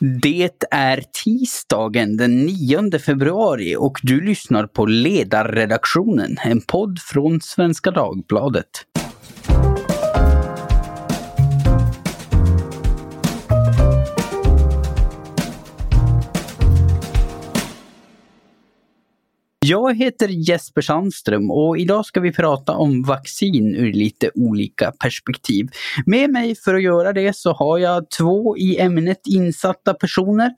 Det är tisdagen den 9 februari och du lyssnar på Ledarredaktionen, en podd från Svenska Dagbladet. Jag heter Jesper Sandström och idag ska vi prata om vaccin ur lite olika perspektiv. Med mig för att göra det så har jag två i ämnet insatta personer.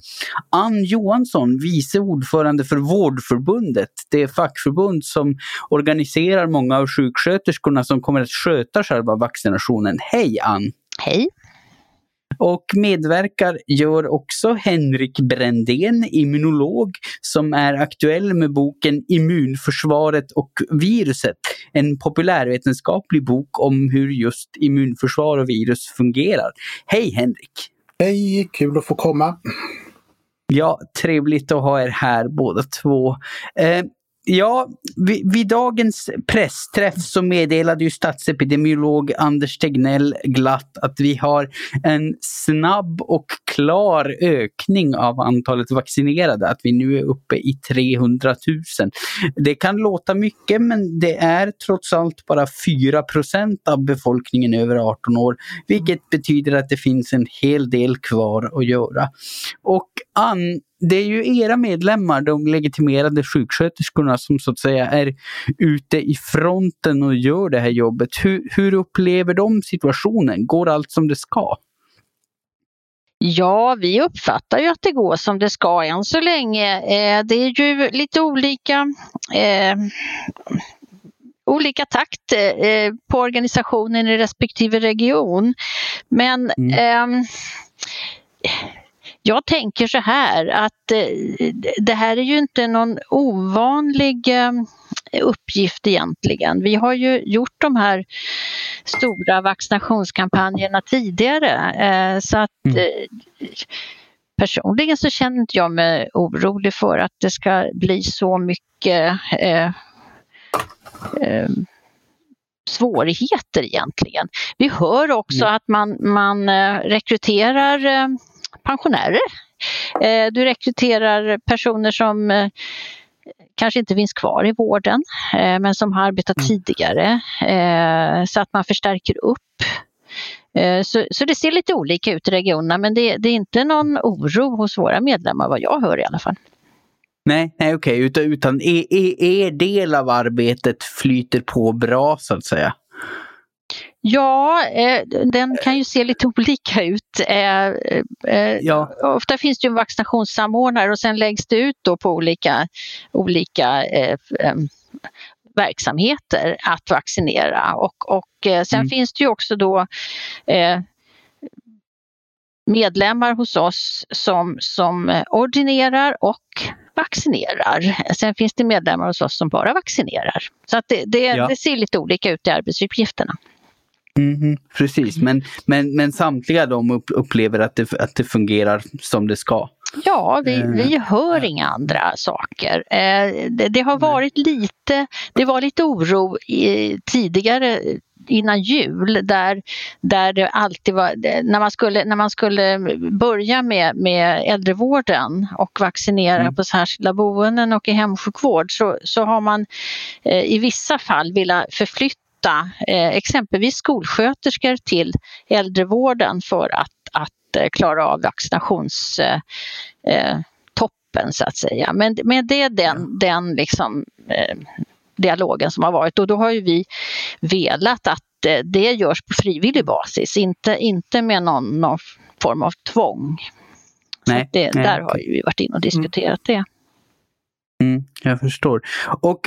Ann Johansson, vice ordförande för Vårdförbundet, det fackförbund som organiserar många av sjuksköterskorna som kommer att sköta själva vaccinationen. Hej Ann! Hej! Och medverkar gör också Henrik Brändén, immunolog, som är aktuell med boken Immunförsvaret och viruset. En populärvetenskaplig bok om hur just immunförsvar och virus fungerar. Hej Henrik! Hej, kul att få komma! Ja, trevligt att ha er här båda två. Eh, Ja, vid, vid, dagens pressträff så meddelade ju statsepidemiolog Anders Tegnell glatt att vi har en snabb och klar ökning av antalet vaccinerade, att vi nu är uppe i 300 000. Det kan låta mycket men det är trots allt bara 4% av befolkningen över 18 år, vilket betyder att det finns en hel del kvar att göra. Och an det är ju era medlemmar, de legitimerade sjuksköterskorna, som så att säga är ute i fronten och gör det här jobbet. Hur, hur upplever de situationen? Går allt som det ska? Ja, vi uppfattar ju att det går som det ska än så länge. Eh, det är ju lite olika eh, olika takt eh, på organisationen i respektive region. Men mm. eh, jag tänker så här att eh, det här är ju inte någon ovanlig eh, uppgift egentligen. Vi har ju gjort de här stora vaccinationskampanjerna tidigare eh, så att mm. personligen så känner inte jag mig orolig för att det ska bli så mycket eh, eh, svårigheter egentligen. Vi hör också mm. att man, man rekryterar pensionärer. Eh, du rekryterar personer som eh, kanske inte finns kvar i vården eh, men som har arbetat mm. tidigare så att man förstärker upp. Så, så det ser lite olika ut i regionerna men det, det, är inte någon oro hos våra medlemmar vad jag hör i alla fall. Nej, nej okej, okay. utan, utan er, er del av arbetet flyter på bra så att säga? Ja, eh, den kan ju se lite olika ut. Eh, eh, ja. Ofta finns det ju en vaccinationssamordnare och sen läggs det ut då på olika, olika verksamheter att vaccinera. Och, och sen mm. finns det ju också då medlemmar hos oss som, som ordinerar och vaccinerar. Sen finns det medlemmar hos oss som bara vaccinerar. Så att det, det, ja. det ser lite olika ut i arbetsuppgifterna. Mm, precis, men, men, men samtliga de upplever att det, att det fungerar som det ska. Ja, vi, vi eh, hör inga andra saker. Eh, det, det, har varit lite, det var lite oro i, tidigare innan jul där, där det alltid var, när man skulle, när man skulle börja med, med äldrevården och vaccinera mm. på särskilda boenden och i hemsjukvård så, så har man eh, i vissa fall velat förflytta flytta eh, exempelvis skolsköterskor till äldrevården för att, att eh, klara av vaccinationstoppen eh, så att säga. Men, men det är den, den liksom, dialogen som har varit och då har ju vi velat att det görs på frivillig basis, inte, inte med någon, någon form av tvång. Nej, det, nej. Där har vi varit inne och diskuterat mm. det. Mm, jag förstår. Och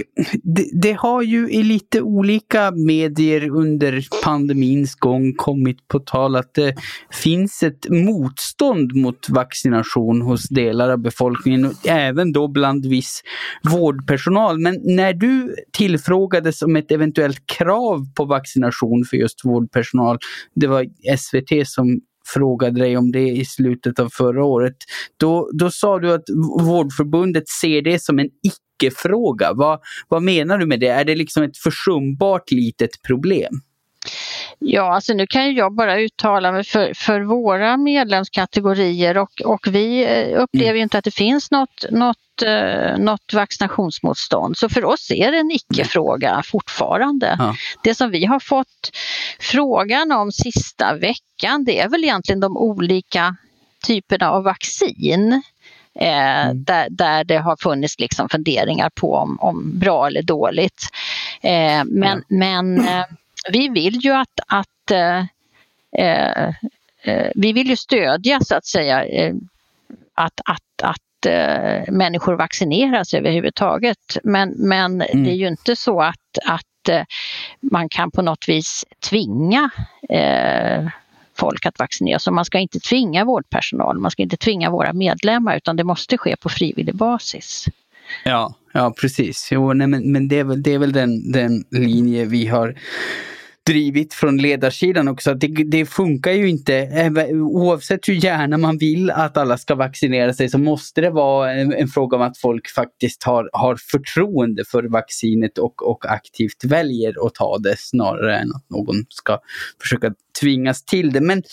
det, det, har ju i lite olika medier under pandemins gång kommit på tal att det finns ett motstånd mot vaccination hos delar av befolkningen, även då bland viss vårdpersonal. Men när du tillfrågades om ett eventuellt krav på vaccination för just vårdpersonal, det var SVT som frågade dig om det i slutet av förra året. Då, då sa du att Vårdförbundet ser det som en icke-fråga. Vad, vad menar du med det? Är det liksom ett försumbart litet problem? Ja, alltså nu kan jag bara uttala mig för, för våra medlemskategorier och, och vi eh, upplever mm. inte att det finns något, något, eh, något vaccinationsmotstånd. Så för oss är det en icke-fråga fortfarande. Ja. Det som vi har fått frågan om sista veckan det är väl egentligen de olika typerna av vaccin. Eh, mm. där, där det har funnits liksom funderingar på om, om bra eller dåligt. Eh, men, ja. men eh, vi vill ju att, att eh, eh, eh, vi vill ju stödja så att säga att, att, att människor vaccineras överhuvudtaget. Men, men mm. det är ju inte så att, att man kan på något vis tvinga eh, folk att vaccineras. Så man ska inte tvinga vårdpersonal, man ska inte tvinga våra medlemmar utan det måste ske på frivillig basis. Ja, ja precis. Jo, nej, men, men det är väl, det är väl den, den linje vi har drivit från ledarsidan också. Det, det funkar ju inte. Eh, oavsett hur gärna man vill att alla ska vaccinera sig så måste det vara en, en fråga om att folk faktiskt har, har förtroende för vaccinet och, och aktivt väljer att ta det snarare än att någon ska försöka tvingas till det. Men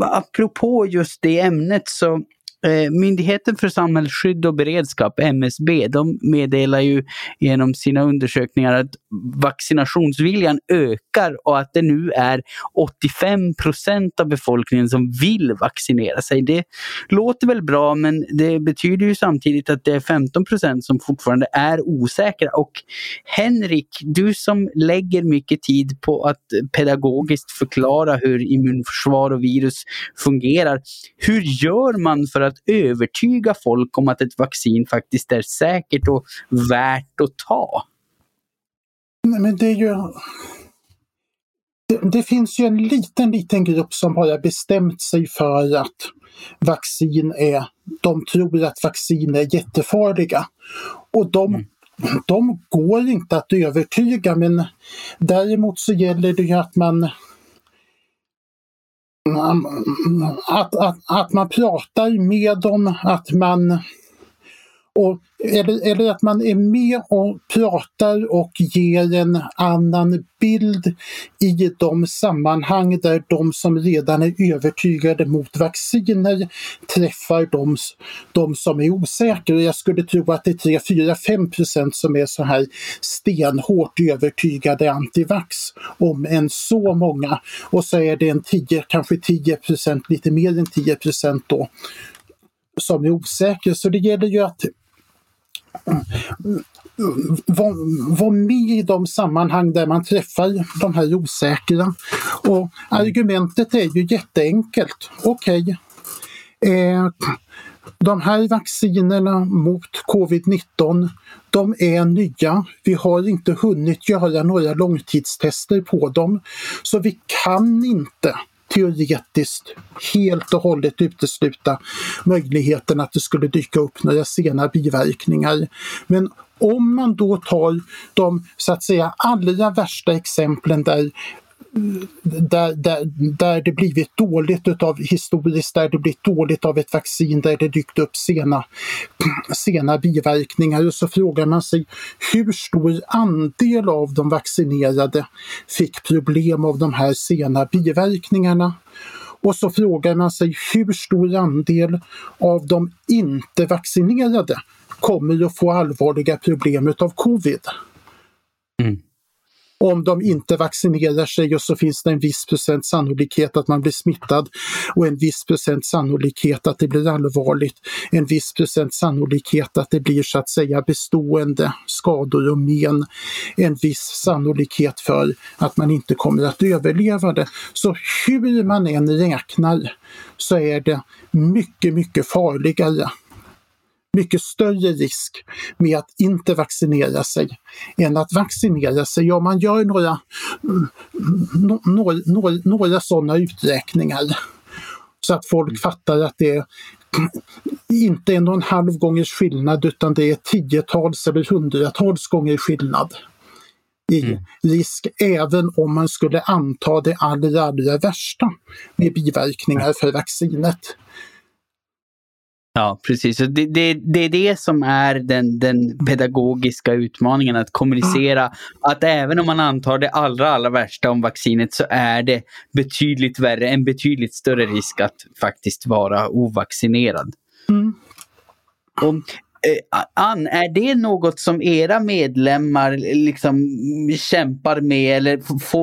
apropå just det ämnet så Eh, Myndigheten för samhällsskydd och beredskap, MSB, de meddelar ju genom sina undersökningar att vaccinationsviljan ökar och att det nu är 85 procent av befolkningen som vill vaccinera sig. Det låter väl bra men det betyder ju samtidigt att det är 15 procent som fortfarande är osäkra. Och Henrik, du som lägger mycket tid på att pedagogiskt förklara hur immunförsvar och virus fungerar. Hur gör man för att övertyga folk om att ett vaccin faktiskt är säkert och värt att ta? Men det är ju... Det, det, finns ju en liten, liten grupp som bara bestämt sig för att vaccin är... De tror att vaccin är jättefarliga. Och de mm de går inte att övertyga men däremot så gäller det ju att man att, att, att man pratar med dem, att man och, eller, det att man är med och pratar och ger en annan bild i de sammanhang där de som redan är övertygade mot vacciner träffar de, de som är osäkra. Jag skulle tro att det är 3, 4, 5 procent som är så här stenhårt övertygade antivax, om än så många. Och så är det en 10, kanske 10 procent, lite mer än 10 procent då, som är osäkra. Så det gäller ju att vara var med i de sammanhang där man träffar de här osäkra. Och argumentet är ju jätteenkelt. Okej, okay. eh, de här vaccinerna mot covid-19 de är nya. Vi har inte hunnit göra några långtidstester på dem. Så vi kan inte teoretiskt helt och hållet utesluta möjligheten att det skulle dyka upp några sena biverkningar. Men om man då tar de så att säga allra värsta exemplen där där, där, där det blivit dåligt utav historiskt, där det blivit dåligt av ett vaccin, där det dykt upp sena, sena biverkningar. Och så frågar man sig hur stor andel av de vaccinerade fick problem av de här sena biverkningarna? Och så frågar man sig hur stor andel av de inte vaccinerade kommer att få allvarliga problem utav covid? Mm om de inte vaccinerar sig och så finns det en viss procent sannolikhet att man blir smittad och en viss procent sannolikhet att det blir allvarligt. En viss procent sannolikhet att det blir så att säga bestående skador och men. En viss sannolikhet för att man inte kommer att överleva det. Så hur man än räknar så är det mycket, mycket farligare mycket större risk med att inte vaccinera sig än att vaccinera sig. Om man gör några, några, några, några sådana uträkningar så att folk mm. fattar att det inte är någon halv gångers skillnad utan det är tiotals eller hundratals gånger skillnad i mm. risk även om man skulle anta det allra, allra värsta med biverkningar för vaccinet. Ja, precis. Det, det, det är det som är den, den pedagogiska utmaningen, att kommunicera att även om man antar det allra, allra värsta om vaccinet så är det betydligt värre, en betydligt större risk att faktiskt vara ovaccinerad. Mm. Och Eh, Ann, är det något som era medlemmar eh, liksom kämpar med eller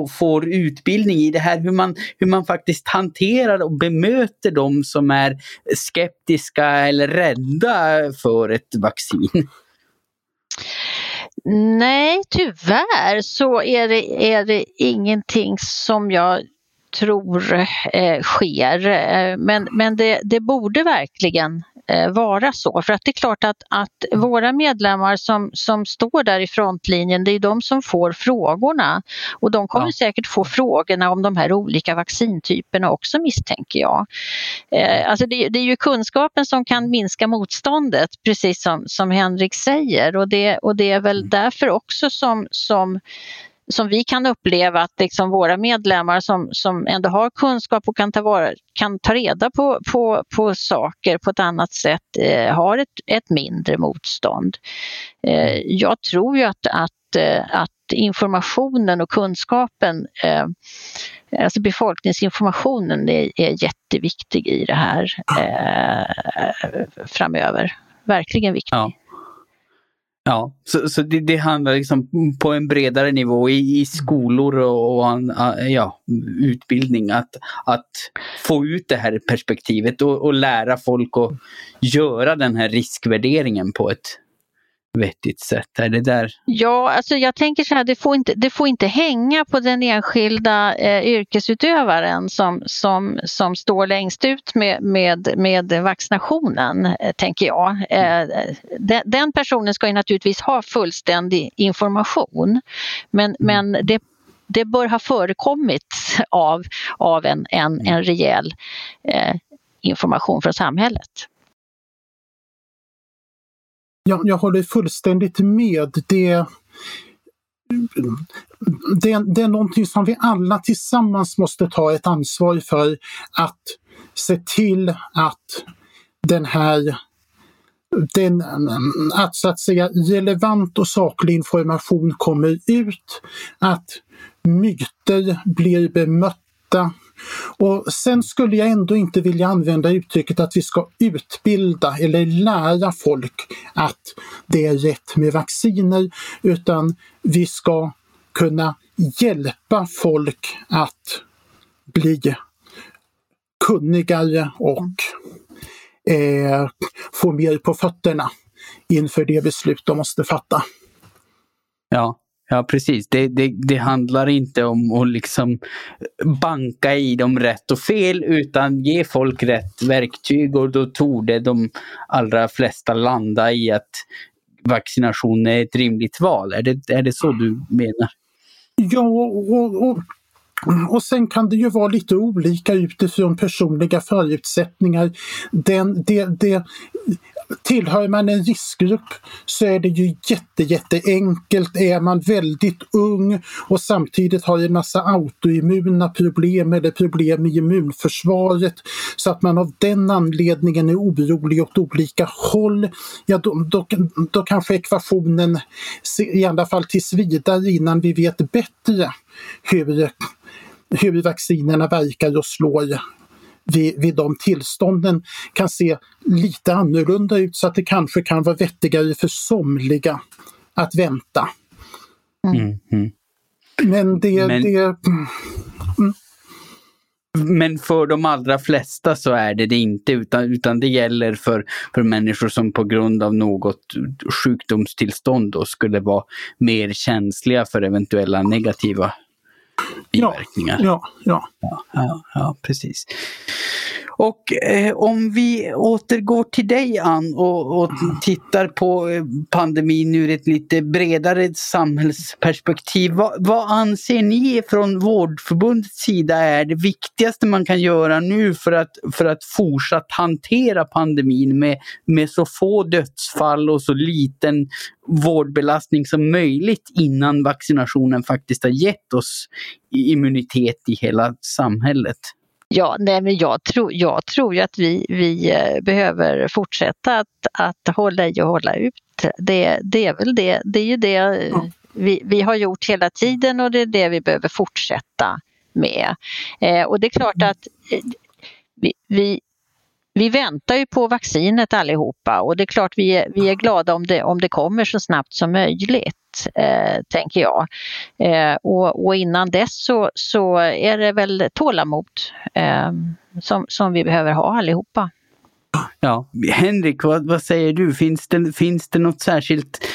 får utbildning i det här hur man, hur man faktiskt hanterar och bemöter de som är skeptiska eller rädda för ett vaccin? Nej, tyvärr så är det, är det ingenting som jag tror eh, sker. Eh, men, men det, det borde verkligen vara så. För att det är klart att, att våra medlemmar som, som står där i frontlinjen, det är de som får frågorna. Och de kommer ja. säkert få frågorna om de här olika vaccintyperna också misstänker jag. Eh, alltså det, det, är ju kunskapen som kan minska motståndet, precis som, som Henrik säger. Och det, och det är väl mm. därför också som, som som vi kan uppleva att liksom våra medlemmar som, som ändå har kunskap och kan ta, vara, kan ta reda på, på, på saker på ett annat sätt eh, har ett, ett mindre motstånd. Eh, jag tror ju att, att, eh, att informationen och kunskapen, eh, alltså befolkningsinformationen är, är jätteviktig i det här eh, framöver. Verkligen viktig. Ja. Ja, så, så det, det, handlar liksom på en bredare nivå i, i skolor och, och ja, utbildning. Att, att få ut det här perspektivet och, och lära folk att göra den här riskvärderingen på ett vettigt sätt? Är det där? Ja, alltså jag tänker så här, det får inte, det får inte hänga på den enskilda eh, yrkesutövaren som, som, som står längst ut med, med, med vaccinationen, eh, tänker jag. Eh, den, den, personen ska ju naturligtvis ha fullständig information, men, mm. men det det bör ha förekommit av, av en, en, en rejäl eh, information från samhället jag, jag håller fullständigt med. Det, det, det är någonting som vi alla tillsammans måste ta ett ansvar för. Att se till att den här den, att så att säga relevant och saklig information kommer ut, att myter blir bemötta och sen skulle jag ändå inte vilja använda uttrycket att vi ska utbilda eller lära folk att det är rätt med vacciner, utan vi ska kunna hjälpa folk att bli kunnigare och eh, få mer på fötterna inför det beslut de måste fatta. Ja, Ja, precis. Det, det, det, handlar inte om att liksom banka i dem rätt och fel utan ge folk rätt verktyg och då torde de allra flesta landa i att vaccination är ett rimligt val. Är det, är det så du menar? Ja, och, och, och sen kan det ju vara lite olika utifrån personliga förutsättningar. Den, det, det, Tillhör man en riskgrupp så är det ju jätte, jätteenkelt. Är man väldigt ung och samtidigt har en massa autoimmuna problem eller problem i immunförsvaret så att man av den anledningen är orolig åt olika håll, ja då, då, då kanske ekvationen, i alla fall tills vidare innan vi vet bättre hur, hur vaccinerna verkar och slår vid, vid de tillstånden kan se lite annorlunda ut så att det kanske kan vara vettigare för somliga att vänta. Mm. Mm. Men det... Men... det mm. Men för de allra flesta så är det det inte, utan, utan det gäller för, för människor som på grund av något sjukdomstillstånd då skulle vara mer känsliga för eventuella negativa biverkningar. Ja, ja, ja. ja, ja precis. Och eh, om vi återgår till dig Ann och, och tittar på eh, pandemin ur ett lite bredare samhällsperspektiv. Vad, vad, anser ni från Vårdförbundets sida är det viktigaste man kan göra nu för att, för att fortsatt hantera pandemin med, med så få dödsfall och så liten vårdbelastning som möjligt innan vaccinationen faktiskt har gett oss immunitet i hela samhället? Ja, nej, men jag, tror, jag tror ju att vi, vi eh, behöver fortsätta att, att hålla i och hålla ut. Det, det är väl det, det är ju det ja. vi, vi har gjort hela tiden och det är det vi behöver fortsätta med. Eh, och det är klart att eh, vi, vi, vi väntar ju på vaccinet allihopa och det är klart vi är, vi är glada om det, om det kommer så snabbt som möjligt, eh, tänker jag. Eh, och, och, innan dess så, så är det väl tålamod eh, som, som vi behöver ha allihopa. Ja, Henrik, vad, vad, säger du? Finns det, finns det något särskilt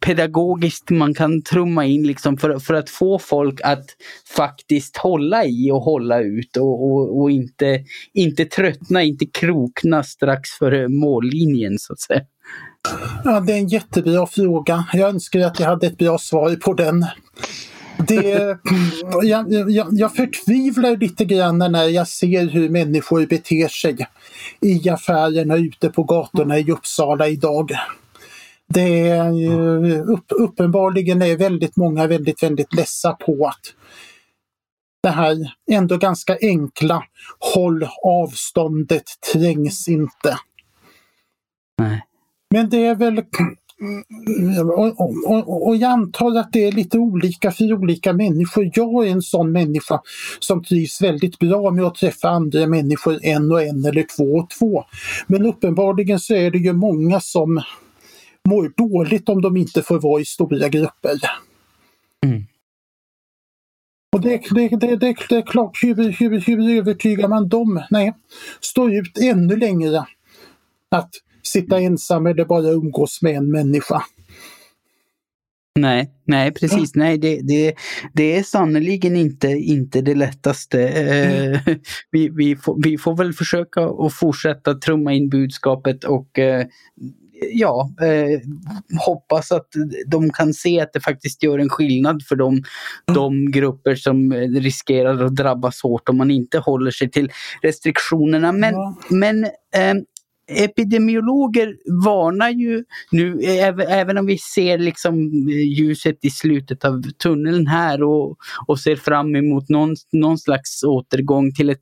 pedagogiskt man kan trumma in liksom för, för att få folk att faktiskt hålla i och hålla ut och, och, och inte, inte tröttna, inte krokna strax före mållinjen så att säga? Ja, det är en jättebra fråga. Jag önskar att jag hade ett bra svar på den. Det, jag, jag, jag förtvivlar lite grann när jag ser hur människor beter sig i affärerna ute på gatorna i Uppsala idag. Det är upp, uppenbarligen är väldigt många väldigt, väldigt ledsa på att det här ändå ganska enkla håll avståndet trängs inte. Nej. Men det är väl och, och, och, jag antar att det är lite olika för olika människor. Jag är en sån människa som trivs väldigt bra med att träffa andra människor en och en eller två och två. Men uppenbarligen så är det ju många som mår dåligt om de inte får vara i stora grupper. Mm. Och det, det, det, det, det är klart, hur, hur, hur övertygar man dem? Nej, stå ut ännu längre. Att sitta ensam eller bara umgås med en människa. Nej, nej precis. Nej, det, det, det är sannerligen inte, inte det lättaste. Mm. vi, vi, får, vi får väl försöka att fortsätta trumma in budskapet och eh, ja, eh, hoppas att de kan se att det faktiskt gör en skillnad för de, mm. de grupper som riskerar att drabbas hårt om man inte håller sig till restriktionerna. Men, ja. men eh, epidemiologer varnar ju nu, även om vi ser liksom eh, ljuset i slutet av tunneln här och, och ser fram emot någon, någon slags återgång till ett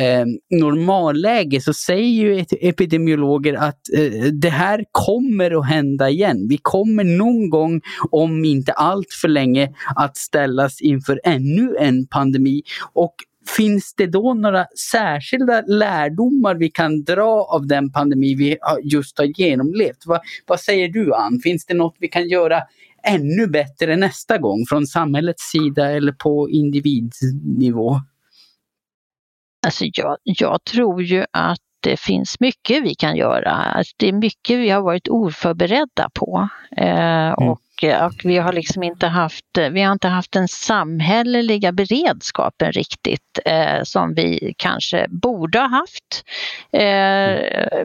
eh, normalläge så säger ju epidemiologer att eh, det här kommer att hända igen. Vi kommer någon gång, om inte allt för länge, att ställas inför ännu en pandemi. Och Finns det då några särskilda lärdomar vi kan dra av den pandemi vi just har genomlevt? Vad, vad säger du Ann? Finns det något vi kan göra ännu bättre nästa gång från samhällets sida eller på individnivå? Alltså jag, jag tror ju att det finns mycket vi kan göra. Alltså det är mycket vi har varit oförberedda på. Eh, mm. och, och, vi har liksom inte haft, vi har inte haft den samhälleliga beredskapen riktigt eh, som vi kanske borde ha haft. Eh,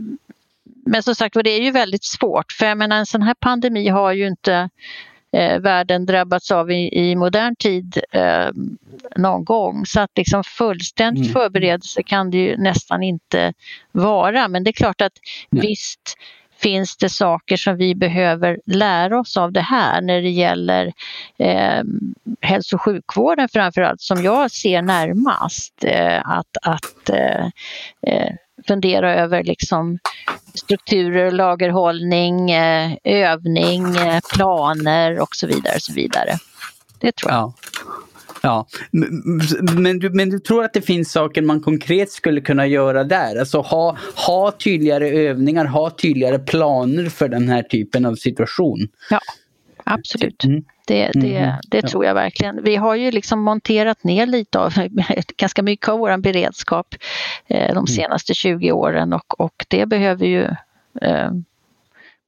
men som sagt det är ju väldigt svårt för jag menar en sån här pandemi har ju inte eh, världen drabbats av i, i modern tid eh, någon gång. Så att liksom fullständigt mm. förberedelse kan det ju nästan inte vara. Men det är klart att Nej. visst finns det saker som vi behöver lära oss av det här när det gäller eh, hälso och sjukvården framförallt som jag ser närmast. Eh, att att eh, eh fundera över liksom strukturer, lagerhållning, eh, övning, eh, planer och så vidare. Och så vidare. Det tror jag. Ja. Ja, men du, men du tror att det finns saker man konkret skulle kunna göra där? Alltså ha, ha tydligare övningar, ha tydligare planer för den här typen av situation? Ja, absolut. Mm. Det, det, mm. det ja. tror jag verkligen. Vi har ju liksom monterat ner lite av, ganska mycket av vår beredskap eh, de mm. senaste 20 åren och, och det behöver ju eh,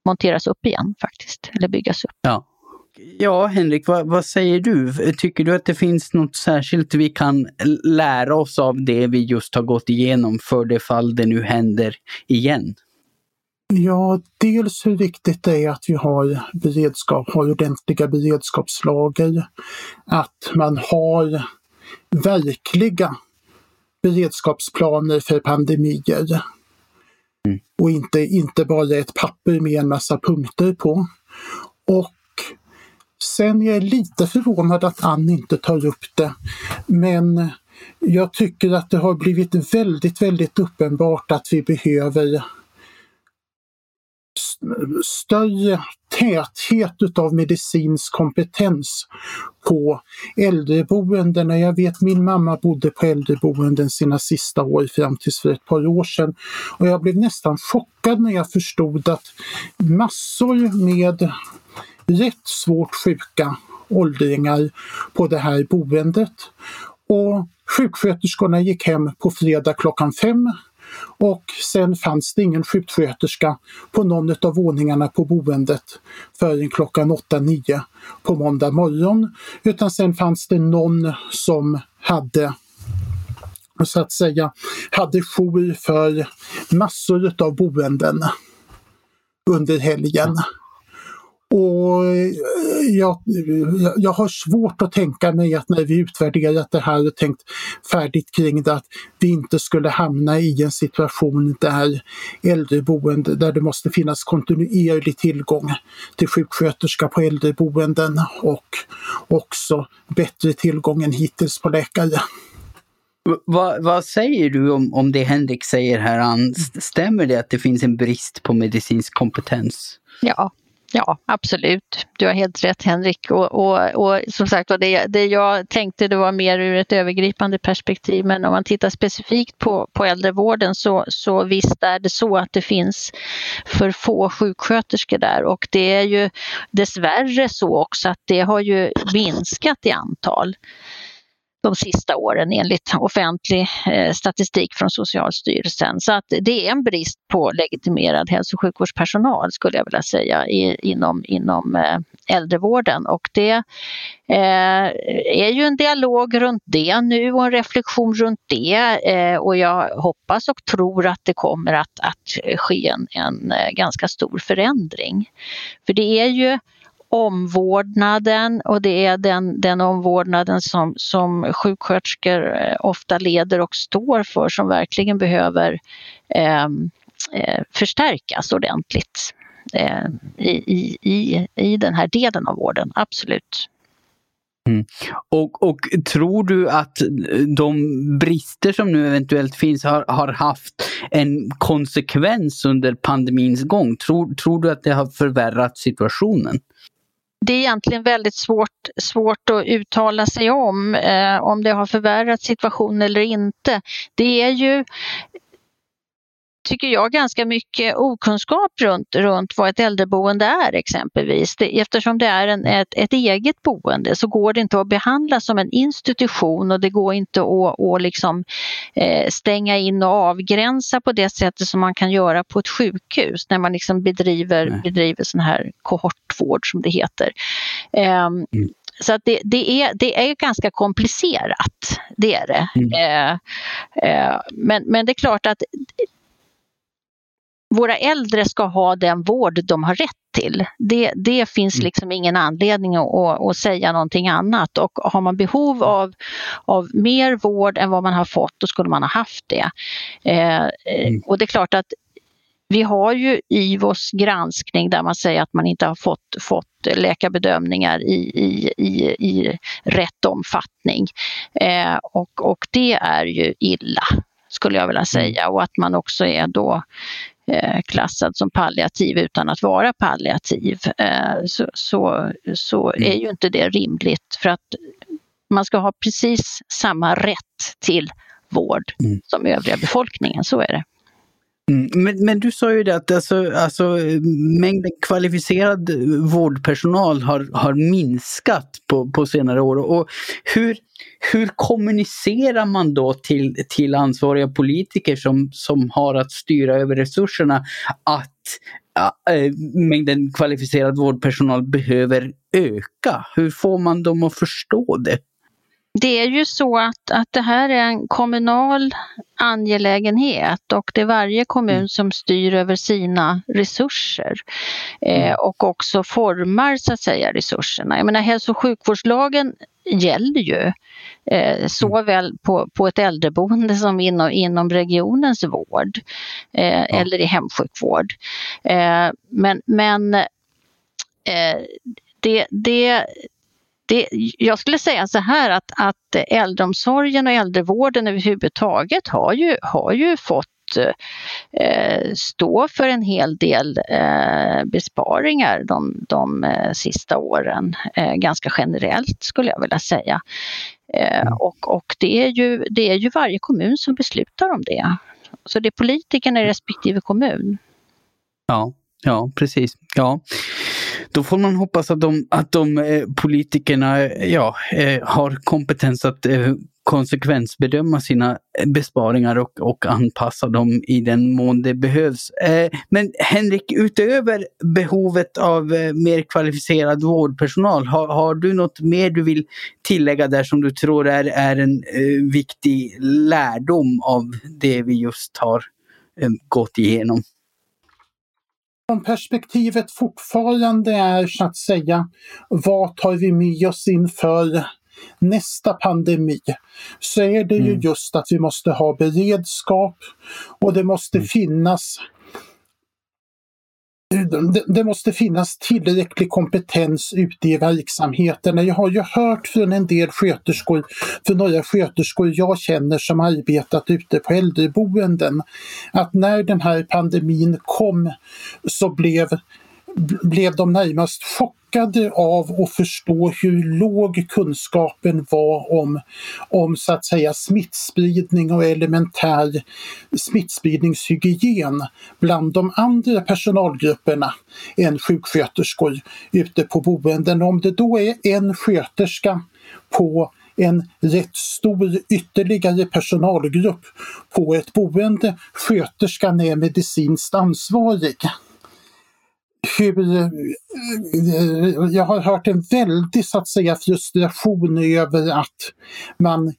monteras upp igen faktiskt, eller byggas upp. Ja. Ja, Henrik, vad, vad, säger du? Tycker du att det finns något särskilt vi kan lära oss av det vi just har gått igenom för det fall det nu händer igen? Ja, dels hur viktigt det är att vi har beredskap, har ordentliga beredskapslager. Att man har verkliga beredskapsplaner för pandemier. Mm. Och inte, inte bara ett papper med en massa punkter på. Och sen är jag lite förvånad att Ann inte tar upp det. Men jag tycker att det har blivit väldigt, väldigt uppenbart att vi behöver större täthet utav medicinsk kompetens på äldreboenden. Jag vet min mamma bodde på äldreboenden sina sista år fram tills för ett par år sedan. Och jag blev nästan chockad när jag förstod att massor med rätt svårt sjuka åldringar på det här boendet. Och sjuksköterskorna gick hem på fredag klockan fem och sen fanns det ingen sjuksköterska på någon av våningarna på boendet förrän klockan 8-9 på måndag morgon. Utan sen fanns det någon som hade så att säga hade jour för massor av boenden under helgen. Och eh, jag, jag har svårt att tänka mig att när vi utvärderat det här och tänkt färdigt kring det att vi inte skulle hamna i en situation där äldreboende, där det måste finnas kontinuerlig tillgång till sjuksköterska på äldreboenden och också bättre tillgång än hittills på läkare. Vad, vad, säger du om, om det Henrik säger här? Stämmer det att det finns en brist på medicinsk kompetens? Ja, Ja, absolut. Du har helt rätt Henrik. Och, och, och som sagt det, det jag tänkte det var mer ur ett övergripande perspektiv. Men om man tittar specifikt på, på äldrevården så, så visst är det så att det finns för få sjuksköterskor där. Och det är ju dessvärre så också att det har ju minskat i antal de sista åren enligt offentlig eh, statistik från Socialstyrelsen. Så att det är en brist på legitimerad hälso och sjukvårdspersonal skulle jag vilja säga i, inom, inom eh, äldrevården och det eh, är ju en dialog runt det nu och en reflektion runt det eh, och jag hoppas och tror att det kommer att, att ske en, en eh, ganska stor förändring. För det är ju omvårdnaden och det är den, den omvårdnaden som, som sjuksköterskor eh, ofta leder och står för som verkligen behöver ehm, eh, förstärkas ordentligt eh, i, i, i den här delen av vården, absolut. Mm. Och, och, tror du att de brister som nu eventuellt finns har, har haft en konsekvens under pandemins gång? Tror, tror du att det har förvärrat situationen? Det är egentligen väldigt svårt, svårt att uttala sig om, eh, om det har förvärrat situationen eller inte. Det är ju tycker jag, ganska mycket okunskap runt, runt vad ett äldreboende är exempelvis. Det, eftersom det är en, ett, ett, eget boende så går det inte att behandla som en institution och det går inte att, att liksom, eh, stänga in och avgränsa på det sättet som man kan göra på ett sjukhus när man liksom bedriver, bedriver sån här kohortvård som det heter. Eh, mm. Så att det, det, är, det är ganska komplicerat, det är det. Mm. Eh, eh, men, men det är klart att våra äldre ska ha den vård de har rätt till. Det, det finns mm. liksom ingen anledning att, att, säga någonting annat och har man behov av, av mer vård än vad man har fått då skulle man ha haft det. Eh, mm. Och det är klart att vi har ju IVOs granskning där man säger att man inte har fått, fått läkarbedömningar i, i, i, i rätt omfattning. Eh, och, och det är ju illa skulle jag vilja mm. säga och att man också är då Eh, klassad som palliativ utan att vara palliativ eh, så, så, så är mm. ju inte det rimligt för att man ska ha precis samma rätt till vård mm. som övriga befolkningen, så är det. Mm. Men, men, du sa ju det att alltså, alltså, mängden kvalificerad vårdpersonal har, har minskat på, på senare år. Och hur, hur kommunicerar man då till, till ansvariga politiker som, som har att styra över resurserna att äh, mängden kvalificerad vårdpersonal behöver öka? Hur får man dem att förstå det? Det är ju så att, att det här är en kommunal angelägenhet och det är varje kommun mm. som styr över sina resurser eh, mm. och också formar så att säga resurserna. Jag menar hälso och sjukvårdslagen gäller ju eh, mm. såväl på, på ett äldreboende som inom, inom regionens vård eh, ja. eller i hemsjukvård. Eh, men men eh, det, det det, jag skulle säga så här att, att äldreomsorgen och äldrevården överhuvudtaget har ju, har ju fått eh, stå för en hel del eh, besparingar de, de eh, sista åren. Ganska generellt skulle jag vilja säga. Mm. och och det, är ju, det är ju varje kommun som beslutar om det. Så det är politikerna i respektive kommun. Ja, ja precis. Ja. Då får man hoppas att de, att de eh, politikerna eh, ja, eh, har kompetens att eh, konsekvensbedöma sina eh, besparingar och, och anpassa dem i den mån det behövs. Eh, men Henrik, utöver behovet av mer kvalificerad vårdpersonal, har, har, du något mer du vill tillägga där som du tror är, är en viktig lärdom av det vi just har gått igenom? Om perspektivet fortfarande är så att säga, vad tar vi med oss inför nästa pandemi så är det mm. ju just att vi måste ha beredskap och det måste mm. finnas det måste finnas tillräcklig kompetens ute i verksamheterna. Jag har ju hört från en del sköterskor, från några sköterskor jag känner som arbetat ute på äldreboenden, att när den här pandemin kom så blev blev de närmast chockade av att förstå hur låg kunskapen var om, om så att säga smittspridning och elementär smittspridningshygien bland de andra personalgrupperna än sjuksköterskor ute på boenden. Om det då är en sköterska på en rätt stor ytterligare personalgrupp på ett boende. Sköterskan är medicinskt ansvarig hur, jag har hört en väldig så att säga frustration över att man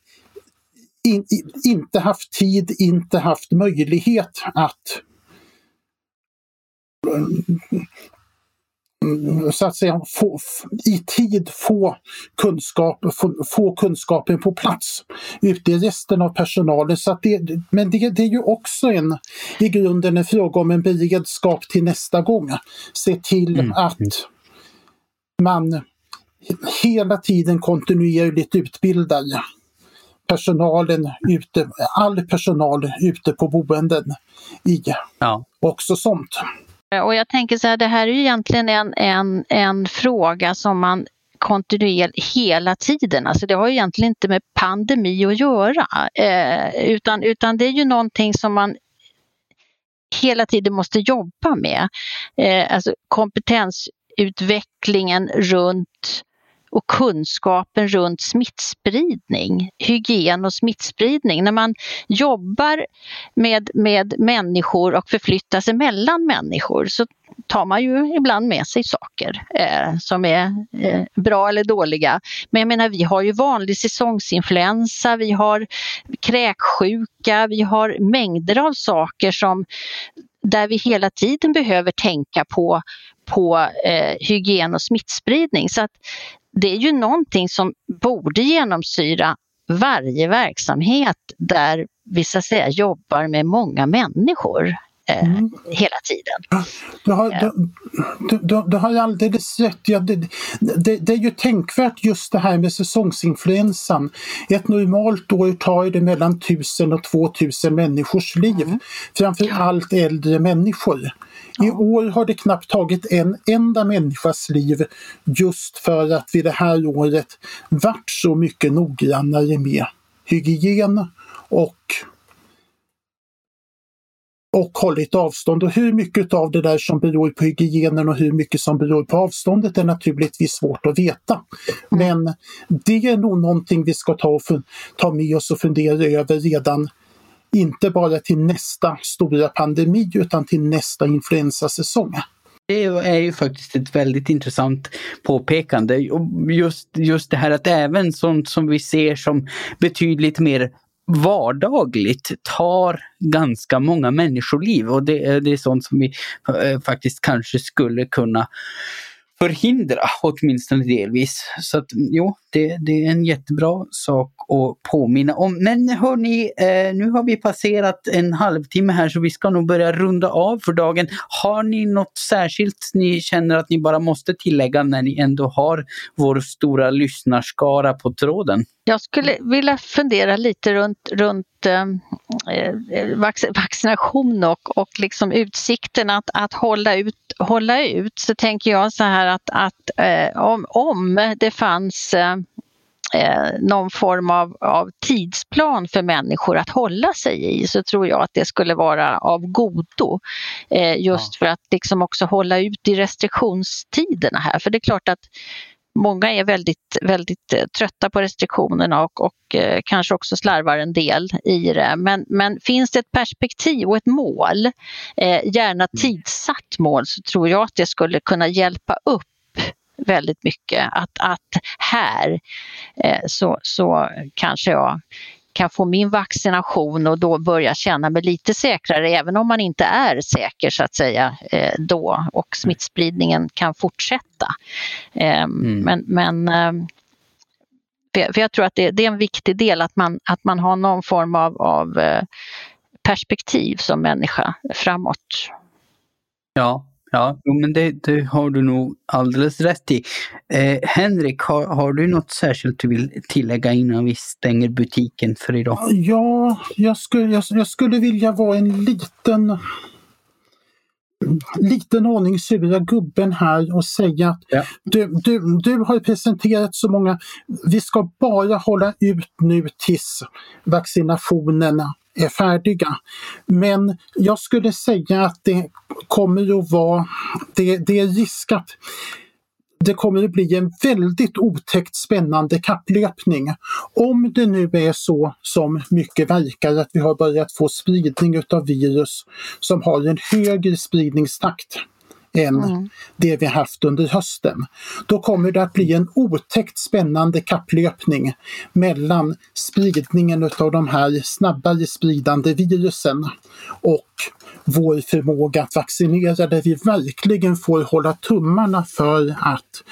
in, inte haft tid, inte haft möjlighet att så att säga få, i tid få, kunskap, få, få kunskapen på plats ute i resten av personalen. Så det, men det, det, är ju också en, i grunden en fråga om en beredskap till nästa gång. Se till mm. att man hela tiden kontinuerligt utbildar personalen ute, all personal ute på boenden i ja. också sånt. Eh, och jag tänker så här, det här är ju egentligen en, en, en fråga som man kontinuerligt hela tiden. Alltså det har ju egentligen inte med pandemi att göra. Eh, utan, utan det är ju någonting som man hela tiden måste jobba med. Eh, alltså kompetensutvecklingen runt och kunskapen runt smittspridning, hygien och smittspridning. När man jobbar med, med människor och förflyttar sig mellan människor så tar man ju ibland med sig saker eh, som är eh, bra eller dåliga. Men jag menar vi har ju vanlig säsongsinfluensa, vi har kräksjuka, vi har mängder av saker som där vi hela tiden behöver tänka på, på eh, hygien och smittspridning. Så att det är ju någonting som borde genomsyra varje verksamhet där vi så att säga jobbar med många människor. Eh, mm. hela tiden. Du har, du, du, du har alldeles rätt. Ja, det, det, det, är ju tänkvärt just det här med säsongsinfluensan. Ett normalt år tar det mellan 1000 och 2000 människors liv. Mm. Framför allt äldre människor. I år har det knappt tagit en enda människas liv just för att vi det här året varit så mycket noggrannare med hygien och och hållit avstånd. Och hur mycket av det där som beror på hygienen och hur mycket som beror på avståndet är naturligtvis svårt att veta. Men det är nog någonting vi ska ta, och ta med oss och fundera över redan inte bara till nästa stora pandemi utan till nästa influensasäsong. Det är ju faktiskt ett väldigt intressant påpekande. Just, just det här att även sånt som vi ser som betydligt mer vardagligt tar ganska många människoliv och det, det är sånt som vi eh, faktiskt kanske skulle kunna förhindra, åtminstone delvis. Så att jo, det, det är en jättebra sak att påminna om. Men hörni, eh, nu har vi passerat en halvtimme här så vi ska nog börja runda av för dagen. Har ni något särskilt ni känner att ni bara måste tillägga när ni ändå har vår stora lyssnarskara på tråden? Jag skulle vilja fundera lite runt, runt ehm, eh, vaccination och, och liksom utsikten att, att hålla, ut, hålla ut. Så tänker jag så här att, att eh, om, om det fanns eh, eh, någon form av, av tidsplan för människor att hålla sig i så tror jag att det skulle vara av godo. Eh, just ja. för att liksom också hålla ut i restriktionstiderna här. För det är klart att många är väldigt, väldigt eh, trötta på restriktionerna och, och eh, kanske också slarvar en del i det. Men, men finns det ett perspektiv och ett mål, eh, gärna mm. tidsatt mål, så tror jag att det skulle kunna hjälpa upp väldigt mycket. Att, att här eh, så, så kanske jag kan få min vaccination och då börja känna mig lite säkrare även om man inte är säker så att säga eh, då och smittspridningen kan fortsätta. Ehm, mm. Men, men ehm, för jag tror att det, är en viktig del att man, att man har någon form av, av eh, perspektiv som människa framåt. Ja, Ja, men det, det, har du nog alldeles rätt i. Eh, Henrik, har, har, du något särskilt du vill tillägga innan vi stänger butiken för idag? Ja, jag skulle, jag, jag skulle vilja vara en liten liten aning sura gubben här och säga att ja. du, du, du har presenterat så många, vi ska bara hålla ut nu tills vaccinationerna är färdiga. Men jag skulle säga att det kommer att vara, det, det är risk att det kommer att bli en väldigt otäckt spännande kapplöpning. Om det nu är så som mycket verkar att vi har börjat få spridning utav virus som har en högre spridningstakt än mm. det vi haft under hösten. Då kommer det att bli en otäckt spännande kapplöpning mellan spridningen av de här snabbare spridande virusen och vår förmåga att vaccinera där vi verkligen får hålla tummarna för att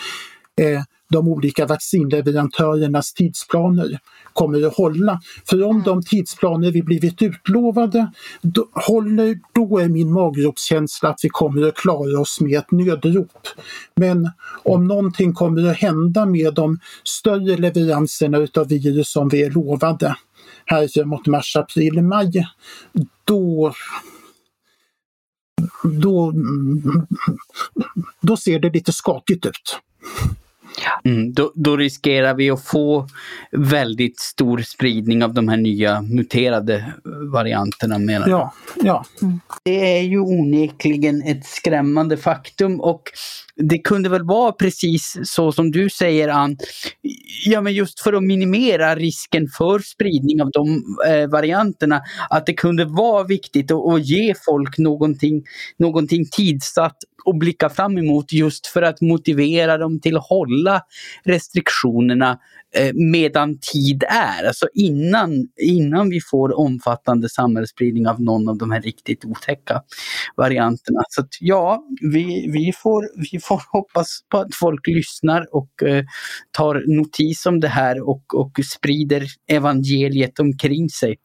eh, de olika vaccinleverantörernas tidsplaner kommer att hålla. För om de tidsplaner vi blivit utlovade då, håller, då är min magropskänsla att vi kommer att klara oss med ett nödrop. Men om någonting kommer att hända med de större leveranserna utav virus som vi är lovade här framåt mars, april, maj, då då, då ser det lite skakigt ut. Mm, då, då, riskerar vi att få väldigt stor spridning av de här nya muterade varianterna menar Ja, ja. Mm. Det är ju onekligen ett skrämmande faktum och det kunde väl vara precis så som du säger Ann. Ja men just för att minimera risken för spridning av de eh, varianterna. Att det kunde vara viktigt att, att ge folk någonting, någonting tidsatt att blicka fram emot just för att motivera dem till att hålla restriktionerna eh, medan tid är. Alltså innan, innan vi får omfattande samhällsspridning av någon av de här riktigt otäcka varianterna. Så att, ja, vi, vi, får, vi får hoppas på att folk lyssnar och eh, tar notis om det här och, och sprider evangeliet omkring sig.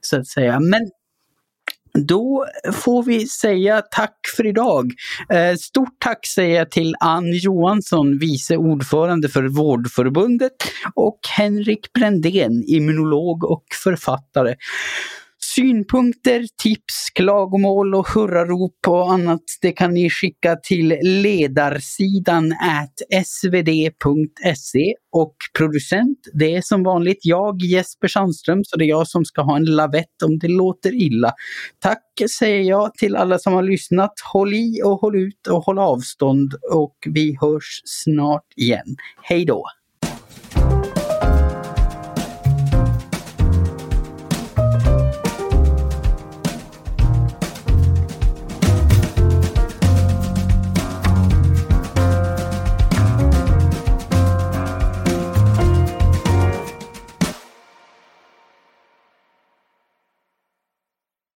Så att säga. Men då får vi säga tack för idag. Eh, stort tack säger jag till Ann Johansson, vice ordförande för Vårdförbundet och Henrik Brändén, immunolog och författare. Synpunkter, tips, klagomål och hurrarop och annat det kan ni skicka till ledarsidan svd.se och producent det är som vanligt jag Jesper Sandström så det är jag som ska ha en lavett om det låter illa. Tack säger jag till alla som har lyssnat. Håll i och håll ut och håll avstånd och vi hörs snart igen. Hej då!